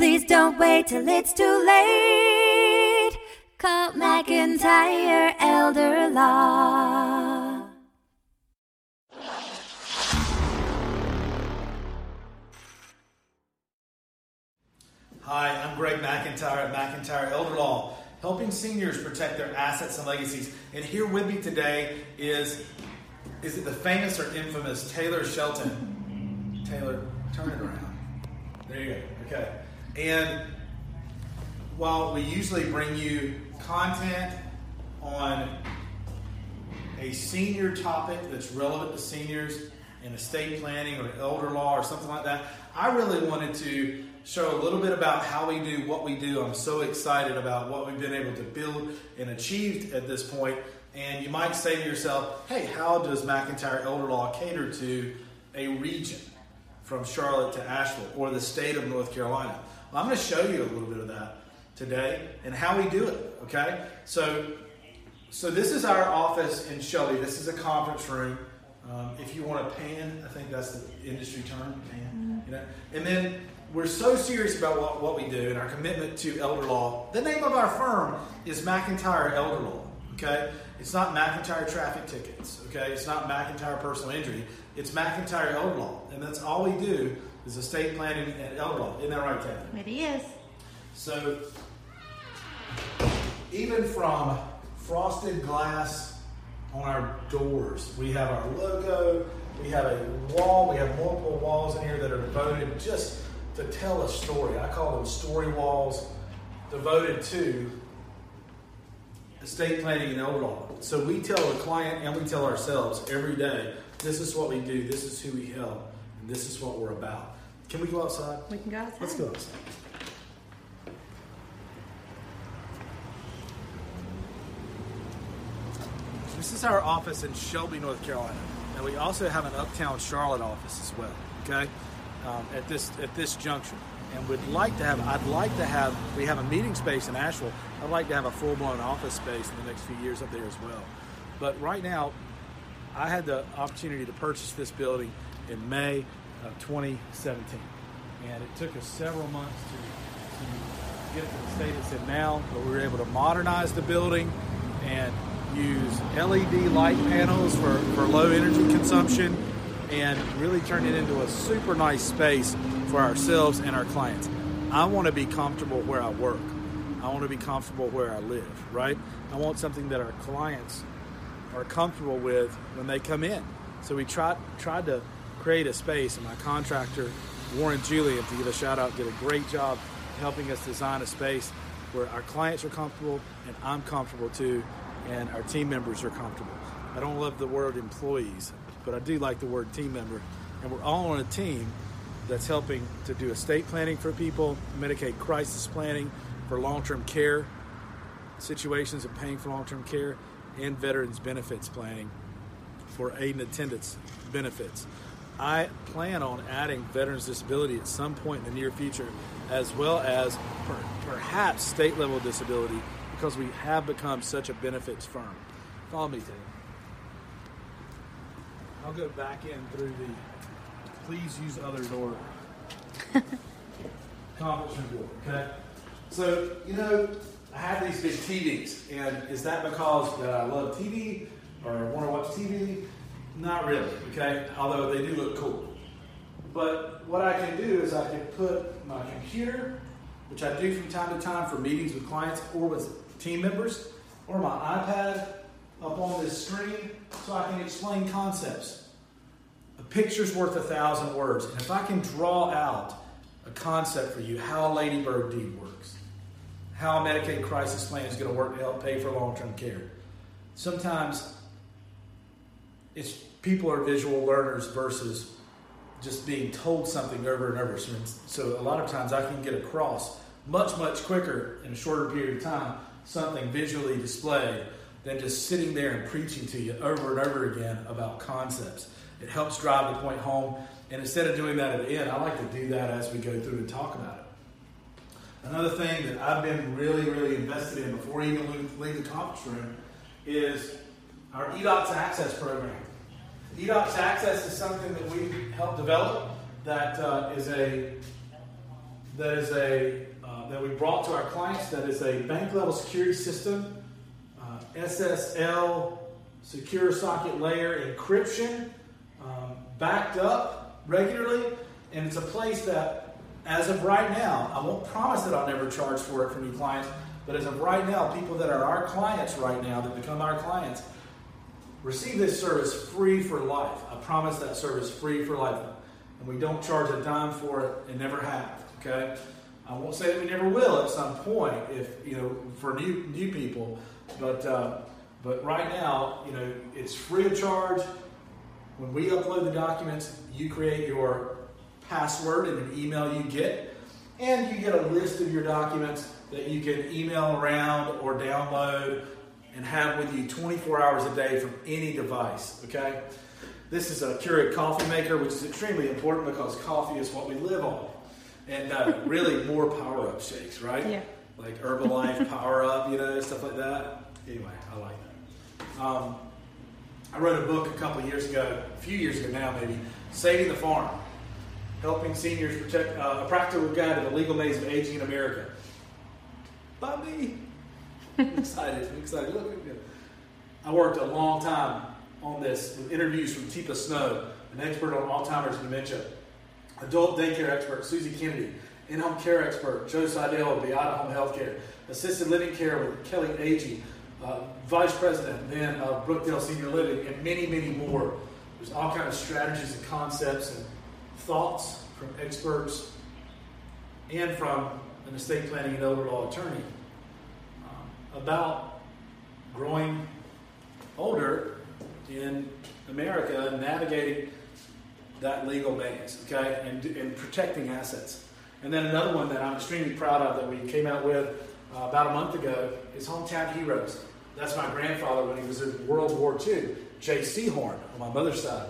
Please don't wait till it's too late. Call McIntyre Elder Law. Hi, I'm Greg McIntyre at McIntyre Elder Law, helping seniors protect their assets and legacies. And here with me today is, is it the famous or infamous Taylor Shelton? Taylor, turn it around. There you go. Okay. And while we usually bring you content on a senior topic that's relevant to seniors in estate planning or elder law or something like that, I really wanted to show a little bit about how we do what we do. I'm so excited about what we've been able to build and achieved at this point. And you might say to yourself, hey, how does McIntyre Elder Law cater to a region from Charlotte to Asheville or the state of North Carolina? Well, I'm going to show you a little bit of that today and how we do it, okay? So, so this is our office in Shelby. This is a conference room. Um, if you want a pan, I think that's the industry term, pan. You know, and then we're so serious about what, what we do and our commitment to elder law. The name of our firm is McIntyre Elder Law. Okay, it's not McIntyre traffic tickets. Okay, it's not McIntyre personal injury. It's McIntyre Elder Law, and that's all we do is estate planning and elder law. Isn't that right, Kathy? It is. So, even from frosted glass on our doors, we have our logo, we have a wall, we have multiple walls in here that are devoted just to tell a story. I call them story walls devoted to estate planning and elder law. So we tell the client and we tell ourselves every day, this is what we do, this is who we help, and this is what we're about. Can we go outside? We can go outside. Let's go outside. This is our office in Shelby, North Carolina, and we also have an Uptown Charlotte office as well. Okay, um, at this at this junction, and we'd like to have. I'd like to have. We have a meeting space in Asheville. I'd like to have a full blown office space in the next few years up there as well. But right now, I had the opportunity to purchase this building in May of 2017, and it took us several months to, to get it to the state it's in now. But we were able to modernize the building and use LED light panels for, for low energy consumption and really turn it into a super nice space for ourselves and our clients. I want to be comfortable where I work. I want to be comfortable where I live, right? I want something that our clients are comfortable with when they come in. So we tried tried to create a space, and my contractor Warren Julian, to give a shout out, did a great job helping us design a space where our clients are comfortable and I'm comfortable too, and our team members are comfortable. I don't love the word employees, but I do like the word team member, and we're all on a team that's helping to do estate planning for people, Medicaid crisis planning for long-term care situations and paying for long-term care, and veterans benefits planning for aid and attendance benefits. I plan on adding veterans disability at some point in the near future, as well as per, perhaps state level disability, because we have become such a benefits firm. Follow me, Taylor. I'll go back in through the please use other door. Conference door, okay? So, you know, I have these big TVs, and is that because that I love TV or want to watch TV? Not really, okay? Although they do look cool. But what I can do is I can put my computer, which I do from time to time for meetings with clients or with team members, or my iPad up on this screen so I can explain concepts. A picture's worth a thousand words. And if I can draw out a concept for you, how a ladybird deed works, how a Medicaid crisis plan is going to work to help pay for long term care. Sometimes it's people are visual learners versus just being told something over and over. So, so a lot of times I can get across much, much quicker in a shorter period of time something visually displayed than just sitting there and preaching to you over and over again about concepts. It helps drive the point home. And instead of doing that at the end, I like to do that as we go through and talk about it. Another thing that I've been really, really invested in before even leave, leave the conference room is our eDocs Access program. eDocs Access is something that we helped develop that uh, is a that is a uh, that we brought to our clients that is a bank level security system, uh, SSL secure socket layer encryption, um, backed up regularly, and it's a place that, as of right now, I won't promise that I'll never charge for it for new clients, but as of right now, people that are our clients right now that become our clients receive this service free for life. I promise that service free for life, and we don't charge a dime for it and never have. Okay. I won't say that we never will at some point, if you know, for new new people, but uh, but right now, you know, it's free of charge. When we upload the documents, you create your password in an email you get, and you get a list of your documents that you can email around or download and have with you 24 hours a day from any device. Okay? This is a Keurig coffee maker, which is extremely important because coffee is what we live on. And uh, really, more power up shakes, right? Yeah. Like Herbalife Power Up, you know, stuff like that. Anyway, I like that. Um, I wrote a book a couple of years ago, a few years ago now, maybe, Saving the Farm, helping seniors protect uh, a practical guide to the legal maze of aging in America. By me. Excited. I'm excited. Look, look, look. I worked a long time on this with interviews from Teepa Snow, an expert on Alzheimer's and dementia, adult daycare expert Susie Kennedy, in-home care expert Joe Seidel of Beata Home Healthcare, assisted living care with Kelly Agee, uh, vice president then of Brookdale Senior Living, and many, many more. There's all kinds of strategies and concepts and thoughts from experts and from an estate planning and elder law attorney about growing older in America and navigating that legal maze, okay, and, and protecting assets. And then another one that I'm extremely proud of that we came out with uh, about a month ago is Hometown Heroes. That's my grandfather when he was in World War II, Jay Seahorn on my mother's side.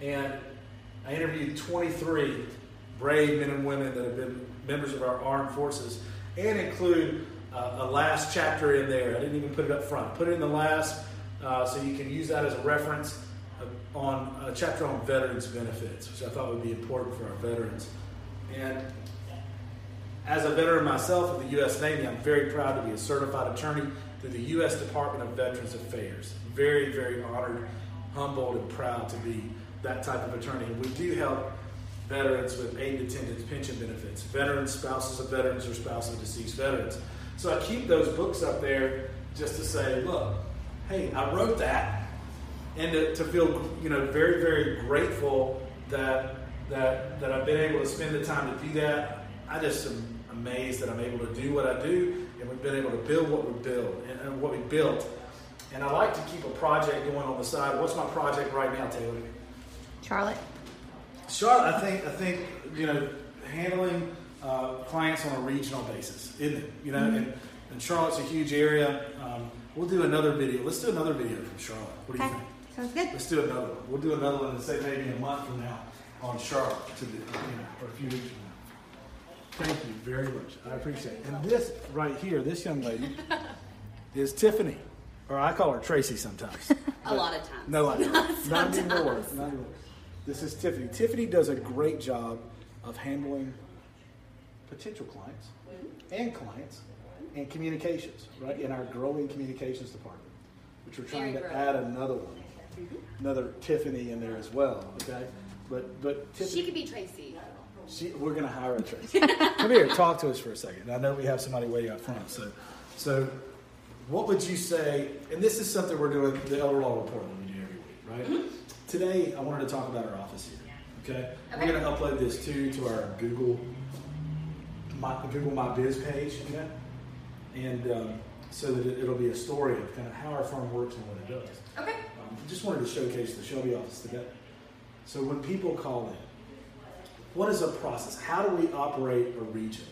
And I interviewed 23 brave men and women that have been members of our armed forces and include uh, a last chapter in there. I didn't even put it up front. Put it in the last uh, so you can use that as a reference uh, on a chapter on veterans benefits, which I thought would be important for our veterans. And as a veteran myself of the U.S. Navy, I'm very proud to be a certified attorney through the U.S. Department of Veterans Affairs. Very, very honored, humbled, and proud to be that type of attorney. And we do help veterans with aid attendance pension benefits, veterans, spouses of veterans, or spouses of deceased veterans. So I keep those books up there just to say, look, hey, I wrote that, and to, to feel you know very, very grateful that that that I've been able to spend the time to do that. I just am amazed that I'm able to do what I do, and we've been able to build what we build and, and what we built. And I like to keep a project going on the side. What's my project right now, Taylor? Charlotte. Charlotte, I think, I think you know, handling uh, clients on a regional basis, isn't it? You know, and, and Charlotte's a huge area. Um, we'll do another video. Let's do another video from Charlotte. What do you think? Sounds good. Let's do another one. We'll do another one, and say maybe a month from now on Charlotte, to the, you know, or a few weeks from now. Thank you very much. I appreciate it. And this right here, this young lady, is Tiffany, or I call her Tracy sometimes. A lot of times. No, I don't. Not anymore. Not anymore. This is Tiffany. Tiffany does a great job of handling potential clients and clients and communications, right? In our growing communications department, which we're trying to add another one, mm-hmm. another Tiffany in there as well. Okay, but but She Tiffany, could be Tracy. she, we're going to hire a Tracy. Come here, talk to us for a second. I know we have somebody waiting out front. So, so what would you say? And this is something we're doing the elder law report that we do every week, right? Mm-hmm. Today, I wanted to talk about our office here. Okay, we're Okay. to upload this too to our Google my Google My Biz page. And um, so that it, it'll be a story of kind of how our firm works and what it does. Okay. Um, just wanted to showcase the Shelby office today. So when people call in, what is a process? How do we operate a region?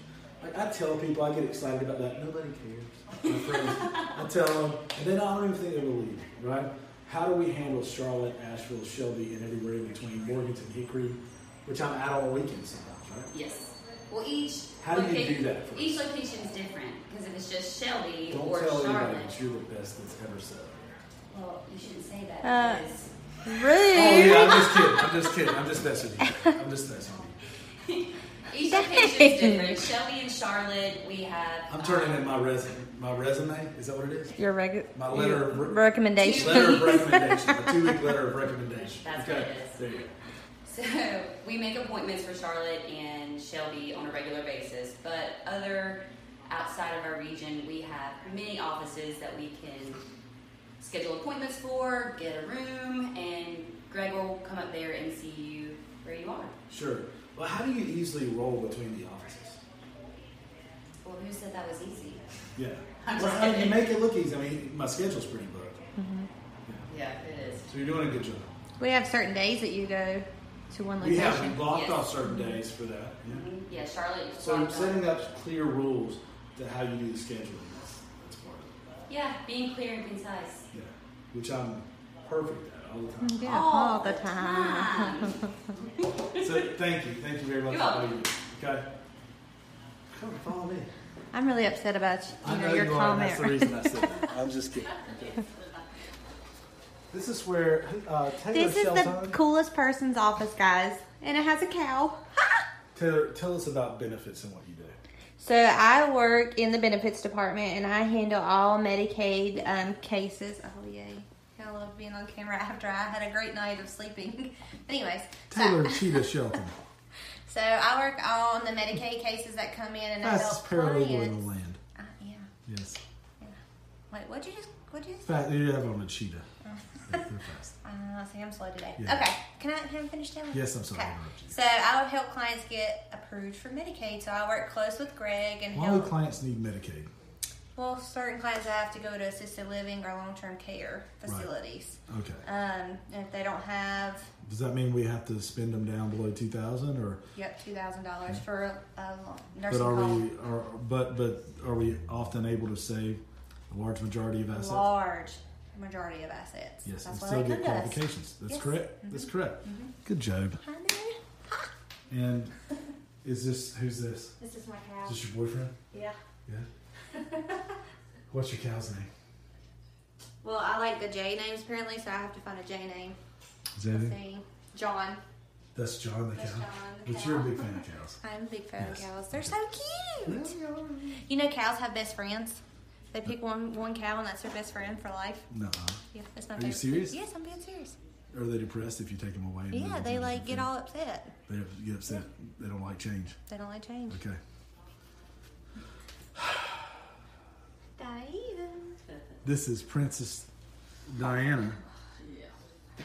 Like I tell people, I get excited about that. Nobody cares. My friends, I tell them, and then I don't even think they believe right? How do we handle Charlotte, Asheville, Shelby, and everywhere in between, Morganton, Hickory, which I'm out on weekends sometimes, right? Yes. Well, each How do you do that for? Each location is different because if it's just Shelby Don't or tell anybody that you're the best that's ever said well, you shouldn't say that Uh, because Rude. Oh yeah, I'm just kidding. I'm just kidding. I'm just messing with you. I'm just messing with you. Each location's different. Shelby and Charlotte, we have. I'm turning um, in my resume. My resume is that what it is? Your regu- My letter your of re- recommendation. Letter of recommendation. a two-week letter of recommendation. That's okay. what it is. There you go. So we make appointments for Charlotte and Shelby on a regular basis, but other outside of our region, we have many offices that we can schedule appointments for, get a room, and Greg will come up there and see you where you are. Sure. Well, how do you easily roll between the offices? Well, who said that was easy? Yeah. I'm Well, just how do you make it look easy? I mean, my schedule's pretty booked. Mm-hmm. Yeah, it is. So you're doing a good job. we have certain days that you go to one We have we location. blocked Yes. off certain days for that. Yeah. Mhm. Yeah, Charlotte. So blocked off- setting up clear rules to how you do the scheduling. That's, that's part of Yeah, being clear and concise. Yeah. Which I'm perfect at all the time. Yeah, all the time. So thank you, thank you very much You're for you. Okay. Come follow me. I'm really upset about I you know know, your you are. comment. That's the reason I said that. I'm just kidding. Okay. This is where uh, Taylor This is the Shelton. coolest person's office, guys, and it has a cow. Taylor, tell us about benefits and what you do. So I work in the benefits department, and I handle all Medicaid um, cases. Oh yay! I love being on camera after I had a great night of sleeping. Anyways, so- Taylor Cheetah Shelton, So I work on the Medicaid cases that come in, and I fastest help paralegal clients. in the land. Yeah. Yes. Wait, what'd you just? What'd you just? Fast, you have on a cheetah. They're fast. Uh, see, I'm slow today. Yeah. Okay, can I, can I finish telling? Yes, I'm sorry. Okay. So I would help clients get approved for Medicaid. So I work close with Greg and Why would clients need Medicaid? well, certain clients have to go to assisted living or long-term care facilities. Okay. Um, and if they don't have, Does that mean we have to spend them down below two thousand, or? yep, two thousand dollars for a, a nursing But are home. we? Are, but but are we often able to save a large majority of assets? Large majority of assets. Yes, That's why still they get come to us. qualifications. That's Yes. Mm-hmm. correct. That's correct. Good job. I know. And is this who's this? This is my cow. Is this your boyfriend? Yeah. Yeah. What's your cow's name? Well, I like the J names apparently, so I have to find a J name. Is that it? John. That's John the That's cow. John the but you're a big fan of cows. I'm a big fan Yes. of cows. They're so cute. You know, cows have best friends. They pick one one cow, and that's their best friend for life. No. Yeah, that's my Are you favorite. serious? Yes, I'm being serious. Are they depressed if you take them away? Yeah, they like get all upset. They get upset. They don't like change. They don't like change. Okay. Diana. This is Princess Diana.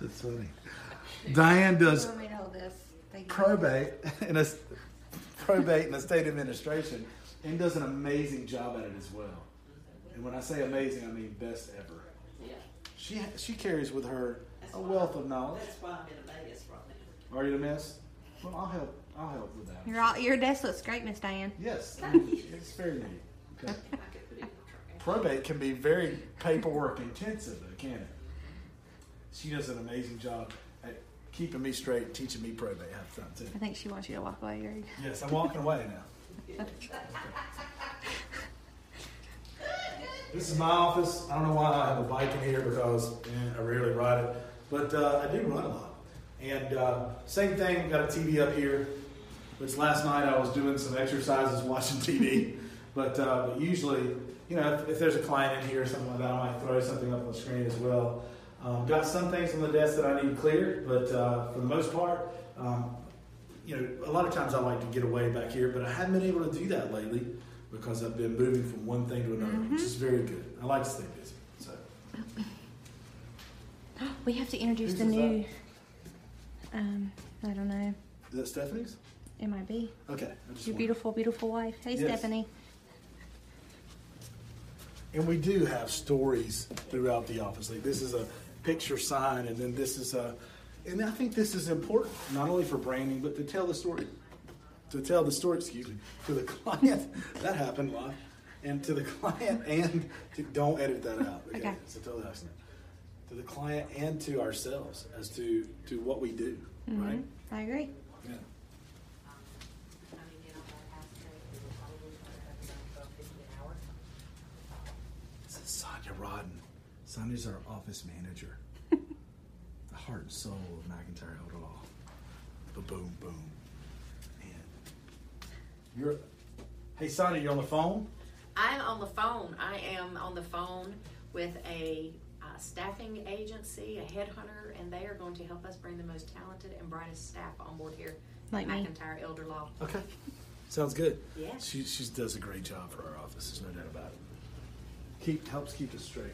That's funny. Diane does You want me to hold this? Thank you. probate in a probate and estate administration, and does an amazing job at it as well. And when I say amazing, I mean best ever. Yeah, She she carries with her a wealth of knowledge. that's why I'm in a Vegas right now. Are you in a mess? Well, I'll help. I'll help with that. Your all, your desk looks great, Miss Diane. Yes, I mean, it's very neat. Okay. I could put it in the trash. Probate can be very paperwork intensive, though, can it? She does an amazing job at keeping me straight, teaching me probate half the time too. I think she wants you to walk away. Greg. Yes, I'm walking away now. This is my office. I don't know why I have a bike in here because eh, I rarely ride it, but uh, I do run a lot. And uh, same thing, got a TV up here. Which last night I was doing some exercises, watching TV. but, uh, but usually, you know, if, if there's a client in here or something like that, I might throw something up on the screen as well. Um, got some things on the desk that I need cleared, but uh, for the most part, um, you know, a lot of times I like to get away back here, but I haven't been able to do that lately because I've been moving from one thing to another, which is very good. I like to stay busy. So, We have to introduce Whose the new. Um, I don't know. is that Stephanie's? It might be Okay. Your beautiful, beautiful wife. Hey, Yes. Stephanie. And we do have stories throughout the office. Like this is a picture sign, and then this is a, and I think this is important not only for branding, but to tell the story, to tell the story. Excuse me, to the client. that happened live, and to the client, and to, don't edit that out. Okay, Okay. it's a total accident. To the client and to ourselves as to to what we do. Right. Mhm. I agree. Yeah. Sonia Rodden. Sonia's our office manager. the heart and soul of McIntyre Elder Law. Ba boom, boom. Man. You're. Hey, Sonny, you're on the phone? I'm on the phone. I am on the phone with a uh, staffing agency, a headhunter, and they are going to help us bring the most talented and brightest staff on board here. Like me. McIntyre Elder Law. Okay. Sounds good. Yeah. She, she does a great job for our office, there's no doubt about it. Keep Helps keep us straight.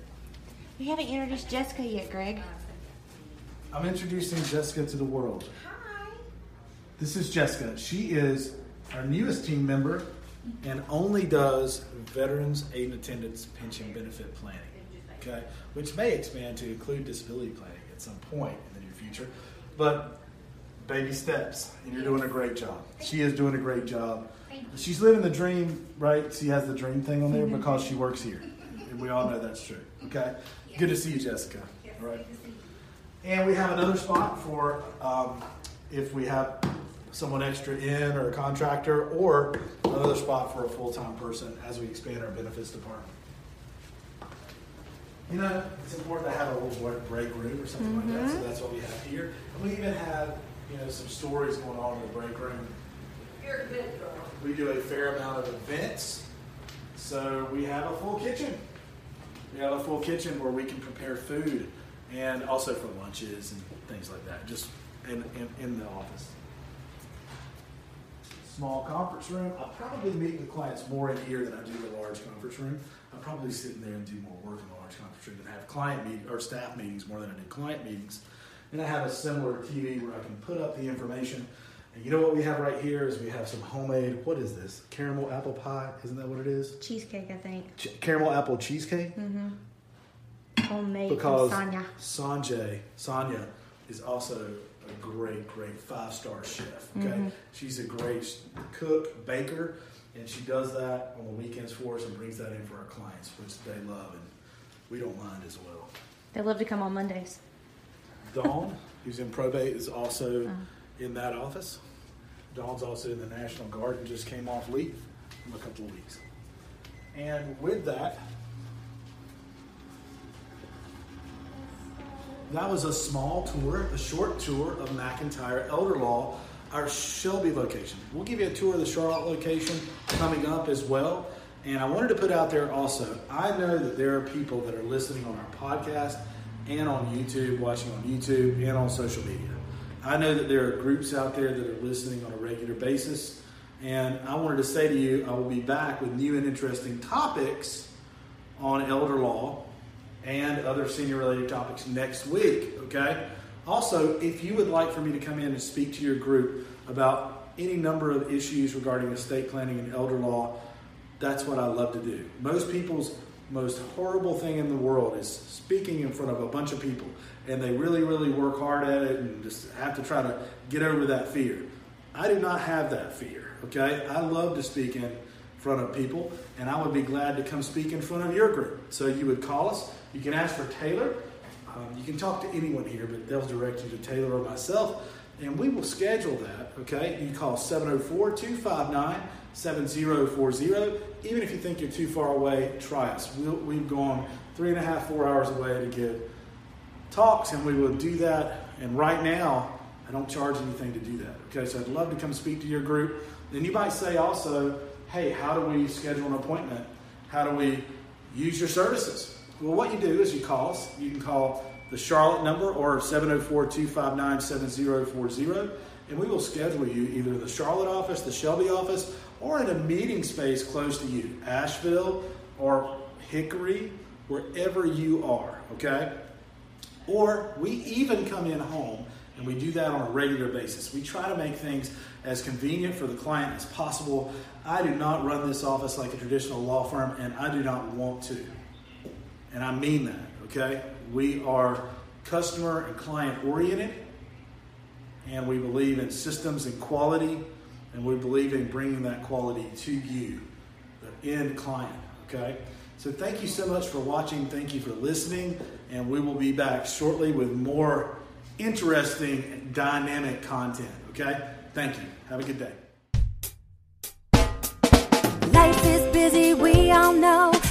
We haven't introduced Jessica yet, Greg. I'm introducing Jessica to the world. Hi. This is Jessica. She is our newest team member and only does veterans aid and attendance pension benefit planning. Okay, which may expand to include disability planning at some point in the near future, but baby steps, and you're doing a great job. She is doing a great job. She's living the dream, right? She has the dream thing on there because she works here, and we all know that's true. Okay, good to see you, Jessica. All right. And we have another spot for um, if we have someone extra in or a contractor, or another spot for a full time person as we expand our benefits department. You know, it's important to have a little break- room or something like that, so that's what we have here. And we even have, you know, some stories going on in the break room. You're a good girl. We do a fair amount of events, so we have a full kitchen. We have a full kitchen where we can prepare food and also for lunches and things like that, just in, in, in the office. Small conference room. I probably meet with clients more in here than I do the large conference room. I'm probably in there and do more work in the large conference room than have client meet or staff meetings more than I do client meetings. And I have a similar TV where I can put up the information. And you know what we have right here is we have some homemade. What is this? Caramel apple pie? Isn't that what it is? Cheesecake, I think. Ch- caramel apple cheesecake. Mm-hmm. Homemade because Sonia. Sanjay, Sonia is also a great, great five star chef. Okay, mm-hmm. she's a great cook, baker, and she does that on the weekends for us and brings that in for our clients, which they love, and we don't mind as well. They love to come on Mondays. Dawn, who's in probate, is also uh-huh. In that office. Dawn's also in the National Guard and just came off leave from a couple of weeks. And with that, that was a small tour, a short tour of McIntyre Elder Law, our Shelby location. We'll give you a tour of the Charlotte location coming up as well. And I wanted to put out there also, I know that there are people that are listening on our podcast and on YouTube, watching on YouTube and on social media. I know that there are groups out there that are listening on a regular basis. And I wanted to say to you, I will be back with new and interesting topics on elder law and other senior related topics next week. Okay. Also, if you would like for me to come in and speak to your group about any number of issues regarding estate planning and elder law, that's what I love to do. Most people's most horrible thing in the world is speaking in front of a bunch of people, and they really, really work hard at it and just have to try to get over that fear. I do not have that fear. Okay. I love to speak in front of people, and I would be glad to come speak in front of your group. So you would call us. You can ask for Taylor. Um, you can talk to anyone here, but they'll direct you to Taylor or myself, and we will schedule that. Okay, you call 704 259 7040. Even if you think you're too far away, try us. We'll, we've gone three and a half, four hours away to give talks, and we will do that. And right now, I don't charge anything to do that. Okay, so I'd love to come speak to your group. Then you might say also, hey, how do we schedule an appointment? How do we use your services? Well, what you do is you call us. You can call the Charlotte number or 704 259 7040, and we will schedule you either in the Charlotte office, the Shelby office, or in a meeting space close to you, Asheville or Hickory, wherever you are, okay? Or we even come in home and we do that on a regular basis. We try to make things as convenient for the client as possible. I do not run this office like a traditional law firm, and I do not want to. And I mean that, okay? We are customer and client oriented, and we believe in systems and quality, and we believe in bringing that quality to you, the end client, okay? So thank you so much for watching. Thank you for listening, and we will be back shortly with more interesting, dynamic content, okay? Thank you. Have a good day. Life is busy, we all know.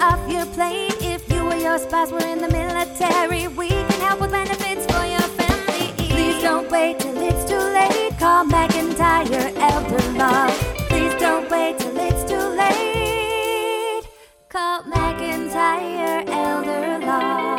off your plate. If you or your spouse were in the military, we can help with benefits for your family. Please don't wait till it's too late. Call McIntyre Elder Law. Please don't wait till it's too late. Call McIntyre Elder Law.